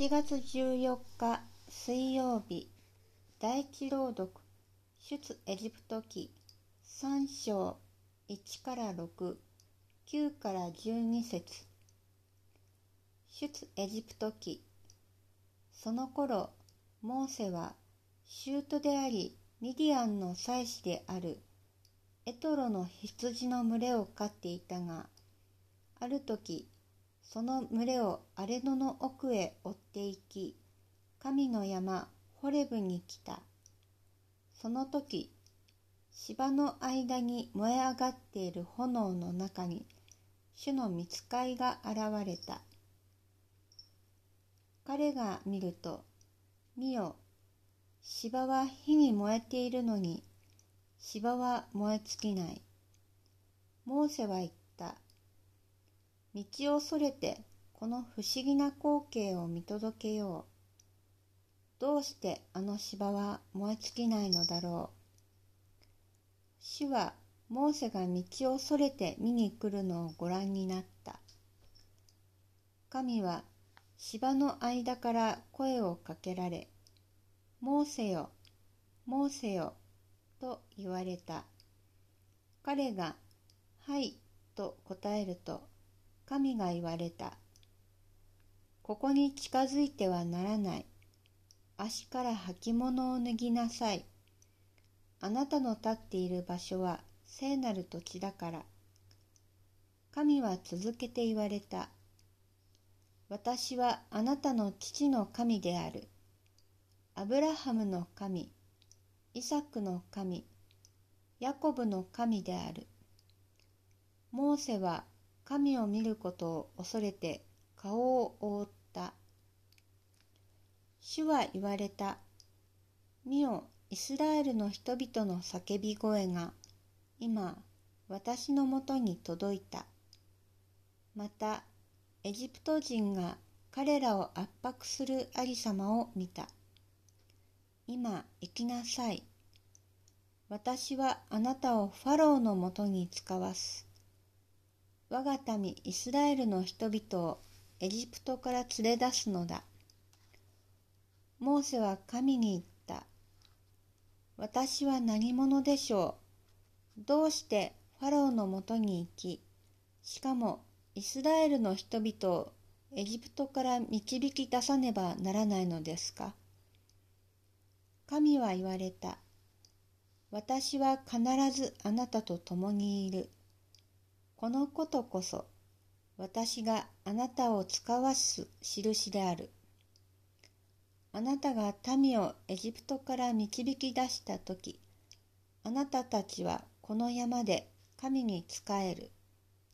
7月14日水曜日第一朗読出エジプト記3章1から6 9から12節。出エジプト記その頃モーセは舅でありミディアンの妻子であるエトロの羊の群れを飼っていたがある時その群れを荒れ野の奥へ追っていき、神の山ホレブに来た。その時、芝の間に燃え上がっている炎の中に、主の見つかいが現れた。彼が見ると、見よ、芝は火に燃えているのに、芝は燃え尽きない。モーセは言った。道をそれてこの不思議な光景を見届けよう。どうしてあの芝は燃え尽きないのだろう。主はモーセが道をそれて見に来るのをご覧になった。神は芝の間から声をかけられ、モーセよ、モーセよ、と言われた。彼が、はい、と答えると、神が言われた。ここに近づいてはならない。足から履物を脱ぎなさい。あなたの立っている場所は聖なる土地だから。神は続けて言われた。私はあなたの父の神である。アブラハムの神、イサクの神、ヤコブの神である。モーセは神を見ることを恐れて顔を覆った。主は言われた。見よ、イスラエルの人々の叫び声が今私のもとに届いた。また、エジプト人が彼らを圧迫するありさまを見た。今行きなさい。私はあなたをファローのもとに使わす。我が民イスラエルの人々をエジプトから連れ出すのだ。モーセは神に言った。私は何者でしょう？どうしてファローのもとに行き、しかもイスラエルの人々をエジプトから導き出さねばならないのですか？神は言われた。私は必ずあなたと共にいる。このことこそ私があなたを使わす印である。あなたが民をエジプトから導き出した時、あなたたちはこの山で神に仕える。